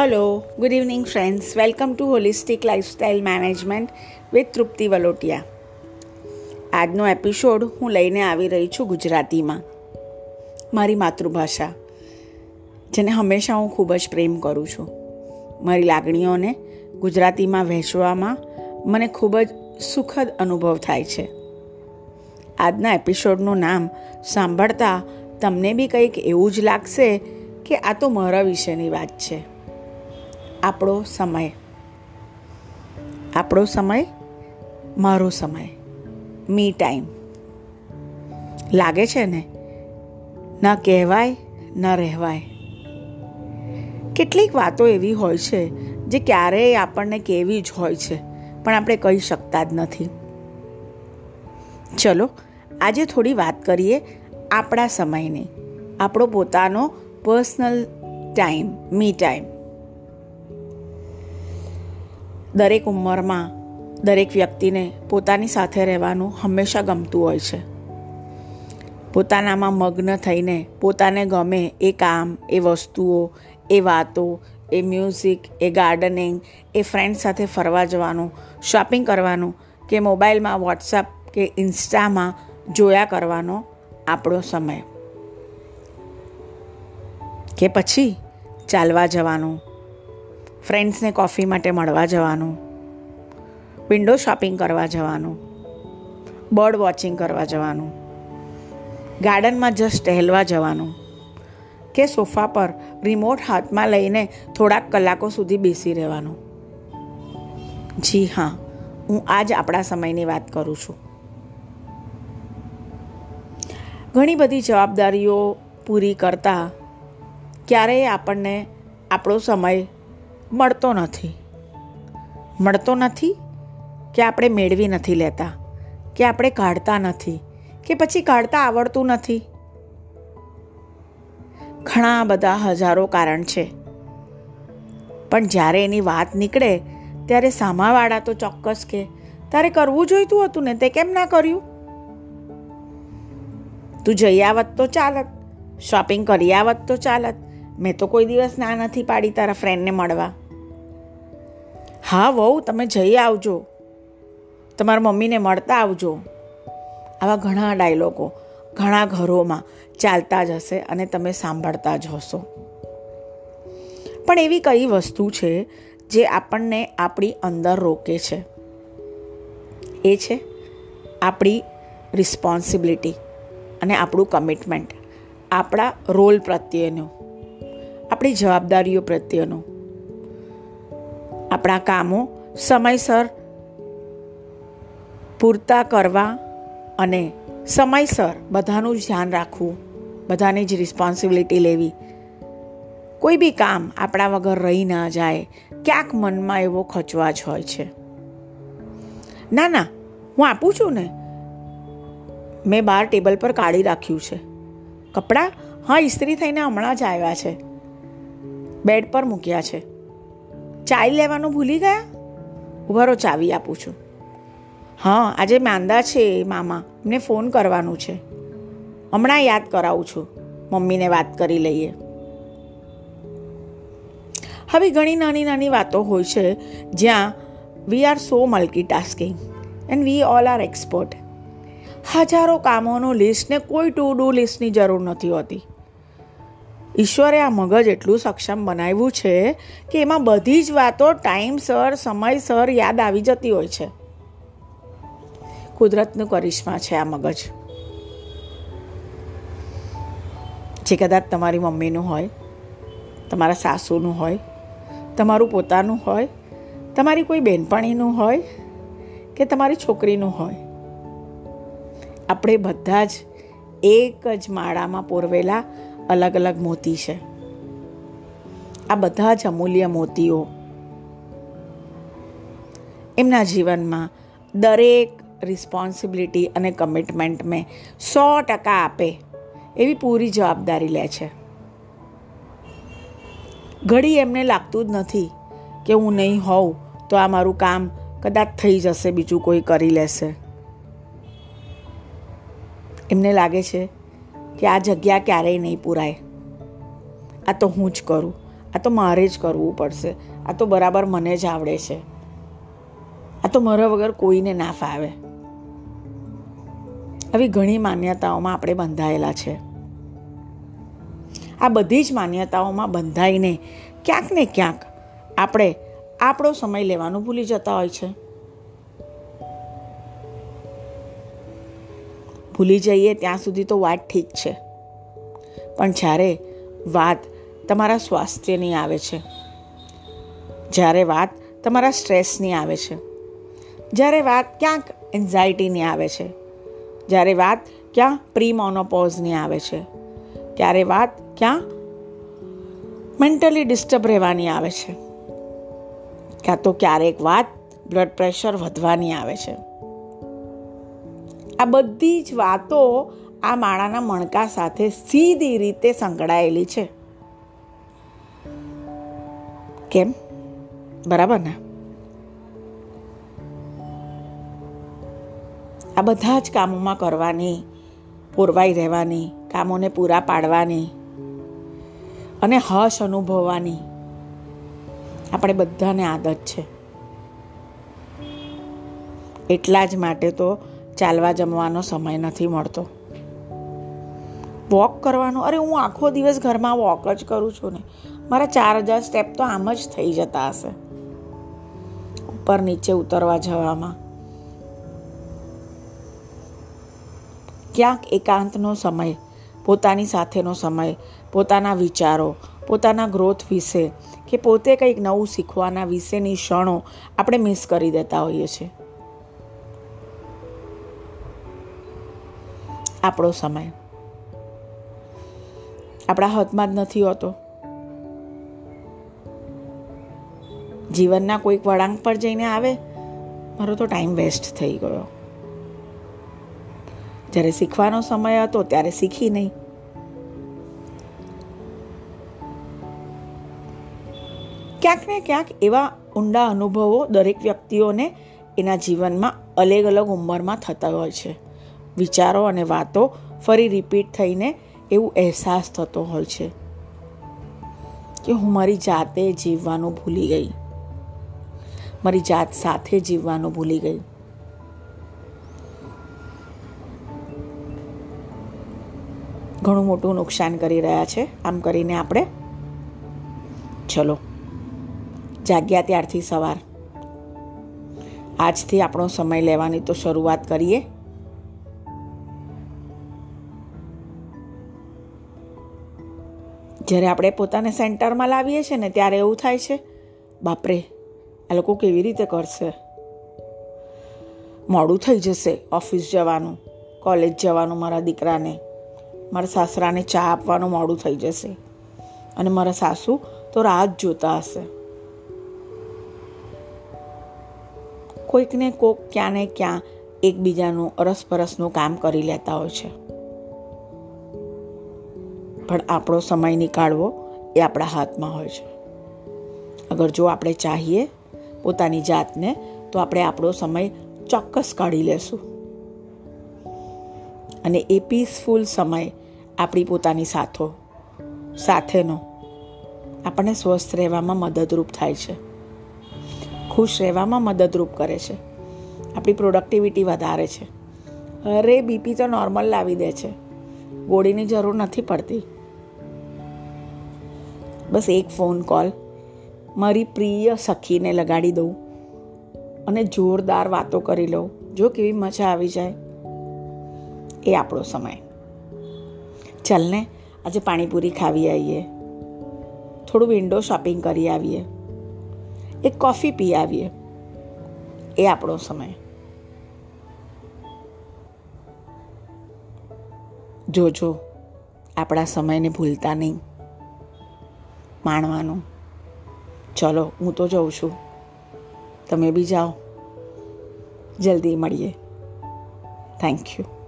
Hello good evening friends welcome to holistic lifestyle management with Trupti Valotiya આજનો episode હું લઈને આવી રહી છું ગુજરાતીમાં, મારી માતૃભાષા, જેને હંમેશા હું ખૂબ જ પ્રેમ કરું છું. મારી લાગણીઓને ગુજરાતીમાં વહેંચવામાં મને ખૂબ જ સુખદ અનુભવ થાય છે. આજના એપિસોડનું નામ સાંભળતા તમને બી કંઈક એવું જ લાગશે કે આ તો મારા વિશેની વાત છે. આપણો સમય. આપણો સમય, મારો સમય. Me time. લાગે છે ને? ન કહેવાય, ન રહેવાય. કેટલીક વાતો એવી હોય છે જે ક્યારેય આપણને કેવી જ હોય છે, પણ આપણે કહી શકતા જ નથી. ચલો, આજે થોડી વાત કરીએ આપણા સમયની. આપણો પોતાનો પર્સનલ ટાઈમ, મી ટાઈમ. દરેક ઉંમરમાં દરેક વ્યક્તિને પોતાની સાથે રહેવાનું હંમેશા ગમતું હોય છે. પોતાનામાં મગ્ન થઈને પોતાને ગમે એ કામ, એ વસ્તુઓ, એ વાતો, એ મ્યુઝિક એ ગાર્ડનિંગ એ ફ્રેન્ડ સાથે ફરવા જવાનું શોપિંગ કરવાનું કે મોબાઈલમાં વોટ્સઅપ કે ઇન્સ્ટામાં જોયા કરવાનો આપણો સમય. કે પછી ચાલવા જવાનું ફ્રેન્ડ્સને કોફી માટે મળવા જવાનું. વિન્ડો શોપિંગ કરવા જવાનું. બર્ડ વોચિંગ કરવા જવાનું. ગાર્ડનમાં જસ્ટ ટહેલવા જવાનું. કે સોફા પર રિમોટ હાથમાં લઈને થોડાક કલાકો સુધી બેસી રહેવાનું. જી હા, હું આજ આપણા સમયની વાત કરું છું. ઘણી બધી જવાબદારીઓ પૂરી કરતા ક્યારેય આપણને આપણો સમય મળતો નથી. મળતો નથી કે આપણે મેળવી નથી લેતા, કે આપણે કાઢતા નથી, કે પછી કાઢતા આવડતું નથી. ઘણા બધા હજારો કારણ છે. પણ જ્યારે એની વાત નીકળે, ત્યારે સામાવાળા તો ચોક્કસ કે, તારે કરવું જોઈતું હતું ને તે કેમ ના કર્યું? તું જઈ આવત તો ચાલત શોપિંગ કરી આવત તો ચાલત મેં તો કોઈ દિવસ ના નથી પાડી તારા ફ્રેન્ડને મળવા. હા, વહુ, તમે જઈ આવજો. તમારા મમ્મીને મળતા આવજો. આવા ઘણા ડાયલોગો, ઘણા ઘરોમાં ચાલતા જ હશે અને તમે સાંભળતા જ હશો. પણ એવી કઈ વસ્તુ છે જે આપણને આપણી અંદર રોકે છે? એ છે આપણી રિસ્પોન્સિબિલિટી અને આપણું કમિટમેન્ટ આપણા રોલ પ્રત્યેનું. આપણી જવાબદારીઓ પ્રત્યેનું. આપણા કામો સમયસર પૂરતા કરવા અને સમયસર બધાનું જ ધ્યાન રાખવું, બધાની જ રિસ્પોન્સિબિલિટી લેવી. કોઈ બી કામ આપણા વગર રહી ના જાય, ક્યાંક મનમાં એવો ખચવાજ હોય છે. ના ના, હું આપું છું ને. મેં બાર ટેબલ પર કાઢી રાખ્યું છે. કપડાં, હા, ઇસ્ત્રી થઈને હમણાં જ આવ્યા છે. બેડ પર મૂક્યા છે. ચાવી લેવાનું ભૂલી ગયા? ઉભારો ચાવી આપું છું. હા, આજે માંદા છે, મામા. એમને ફોન કરવાનું છે. હમણાં યાદ કરાવું છું. મમ્મીને વાત કરી લઈએ. હવે ઘણી નાની નાની વાતો હોય છે, જ્યાં we are so multitasking and we all are expert. હજારો કામોનો લિસ્ટ ને કોઈ ટુ ડુ લિસ્ટની જરૂર નથી હોતી. ઈશ્વરે આ મગજ એટલું સક્ષમ બનાવ્યું છે કે એમાં બધી જ વાતો ટાઈમસર સમયસર યાદ આવી જતી હોય છે. કુદરતનું કરિશ્મા છે આ મગજ. જે કદાચ તમારી મમ્મીનું હોય, તમારા સાસુનું હોય, તમારું પોતાનું હોય, તમારી કોઈ બહેનપણીનું હોય કે તમારી છોકરીનું હોય. આપણે બધા જ એક જ માળામાં પોરવેલા અલગ અલગ મોતી છે. આ બધા જ અમૂલ્ય મોતીઓ એમના જીવનમાં દરેક રિસ્પોન્સિબિલિટી અને કમિટમેન્ટ મેં સો ટકા આપે એવી પૂરી જવાબદારી લે છે. ઘડી એમને લાગતું જ નથી કે હું નહીં હોઉં તો આ મારું કામ કદાચ થઈ જશે, બીજું કોઈ કરી લેશે. એમને લાગે છે કે આ જગ્યા ક્યારેય નહીં પૂરાય. આ તો હું જ કરું. આ તો મારે જ કરવું પડશે. આ તો બરાબર મને જ આવડે છે. આ તો મારા વગર કોઈને ના ફાવે. આવી ઘણી માન્યતાઓમાં આપણે બંધાયેલા છે. આ બધી જ માન્યતાઓમાં બંધાઈને ક્યાંક ને ક્યાંક આપણે આપણો સમય લેવાનું ભૂલી જતા હોય છે. ભૂલી જઈએ, ત્યાં સુધી તો વાત ઠીક છે. પણ જ્યારે વાત તમારા સ્વાસ્થ્યની આવે છે, જ્યારે વાત તમારા સ્ટ્રેસની આવે છે, જ્યારે વાત ક્યાંક એન્ઝાયટીની આવે છે, જ્યારે વાત ક્યાં પ્રી મોનોપોઝની આવે છે, ત્યારે વાત ક્યાં મેન્ટલી ડિસ્ટર્બ રહેવાની આવે છે. ક્યાં તો ક્યારેક વાત બ્લડ પ્રેશર વધવાની આવે છે. આ બધી જ વાતો આ માળાના મણકા સાથે સીધી રીતે સંકળાયેલી છે. કેમ? બરાબર ને? આ બધા જ કામોમાં કરવાની, પુરવાઈ રહેવાની, કામોને પૂરા પાડવાની અને હશ અનુભવવાની આપણે બધાને આદત છે. એટલા જ માટે તો ચાલવા જમવાનો સમય નથી મળતો. વોક કરવાનો, અરે હું આખો દિવસ ઘરમાં વોક જ કરું છું ને. મારા ચાર હજાર સ્ટેપ તો આમ જ થઈ જતા હશે. ઉપર નીચે ઉતરવા જવામાં. ક્યાંક એકાંતનો સમય, પોતાની સાથેનો સમય, પોતાના વિચારો, પોતાના ગ્રોથ વિશે, કે પોતે કંઈક નવું શીખવાના વિશેની ક્ષણો આપણે મિસ કરી દેતા હોઈએ છીએ. આપણો સમય. આપણા હાથમાં જ નથી હોતો. જીવનના કોઈક વળાંક પર જઈને આવે, મારો તો ટાઈમ વેસ્ટ થઈ ગયો. જ્યારે શીખવાનો સમય હતો, ત્યારે શીખી નહીં. ક્યાંક ને ક્યાંક એવા ઊંડા અનુભવો દરેક વ્યક્તિઓને એના જીવનમાં અલગ અલગ ઉંમરમાં થતા હોય છે. વિચારો અને વાતો ફરી રિપીટ થઈને એવું અહેસાસ થતો હોય છે કે હું મારી જાતે જીવવાનું ભૂલી ગઈ. મારી જાત સાથે જીવવાનું ભૂલી ગઈ. ઘણું મોટું નુકસાન કરી રહ્યા છે. આમ કરીને આપણે ચલો. જાગ્યા ત્યારથી સવાર. આજથી આપણો સમય લેવાની તો શરૂઆત કરીએ. જ્યારે આપણે પોતાને સેન્ટરમાં લાવીએ છીએ ને ત્યારે એવું થાય છે, બાપરે, આ લોકો કેવી રીતે કરશે? મોડું થઈ જશે ઓફિસ જવાનું, કોલેજ જવાનું મારા દીકરાને. મારા સાસરાને ચા આપવાનું મોડું થઈ જશે. અને મારા સાસુ તો જ જોતા હશે. કોઈકને કોક ક્યાં ને ક્યાં એકબીજાનું અરસપરસનું કામ કરી લેતા હોય છે. પણ આપણો સમય નીકાળવો એ આપણા હાથમાં હોય છે. અગર જો આપણે ચાહીએ પોતાની જાતને, તો આપણે આપણો સમય ચોક્કસ કાઢી લેશું. અને એ પીસફુલ સમય આપણી પોતાની સાથો, સાથેનો આપણને સ્વસ્થ રહેવામાં મદદરૂપ થાય છે. ખુશ રહેવામાં મદદરૂપ કરે છે. આપણી પ્રોડક્ટિવિટી વધારે છે. અરે બીપી તો નોર્મલ લાવી દે છે. ગોળીની જરૂર નથી પડતી. બસ એક ફોન કોલ. મારી પ્રિય સખીને લગાડી દઉં અને જોરદાર વાતો કરી લઉં. જો કેવી મજા આવી જાય. એ આપણો સમય. ચાલને આજે પાણીપુરી ખાવી આવીએ. થોડું વિન્ડો શોપિંગ કરી આવીએ. એક કોફી પી આવીએ. એ આપણો સમય. જોજો, આપણા સમયને ભૂલતા નહીં. માણવાનું. ચલો હું તો જઉં છું. તમે બી જાઓ. જલ્દી મળીએ. Thank you